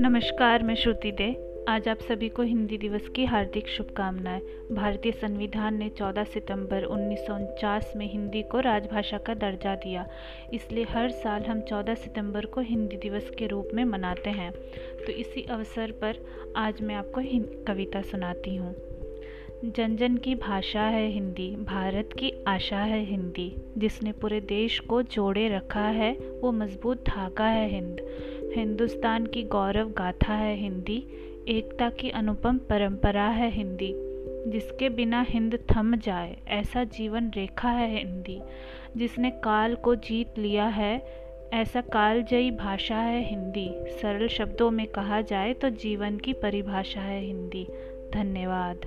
नमस्कार, मैं श्रुति दे। आज आप सभी को हिंदी दिवस की हार्दिक शुभकामनाएँ। भारतीय संविधान ने 14 सितंबर उन्नीस सौ उनचास में हिंदी को राजभाषा का दर्जा दिया। इसलिए हर साल हम 14 सितंबर को हिंदी दिवस के रूप में मनाते हैं। तो इसी अवसर पर आज मैं आपको कविता सुनाती हूँ। जन जन की भाषा है हिंदी, भारत की आशा है हिंदी। जिसने पूरे देश को जोड़े रखा है, वो मज़बूत धागा है हिंद। हिंदुस्तान की गौरव गाथा है हिंदी। एकता की अनुपम परंपरा है हिंदी। जिसके बिना हिंद थम जाए, ऐसा जीवन रेखा है हिंदी। जिसने काल को जीत लिया है, ऐसा कालजयी भाषा है हिंदी। सरल शब्दों में कहा जाए तो जीवन की परिभाषा है हिंदी। धन्यवाद।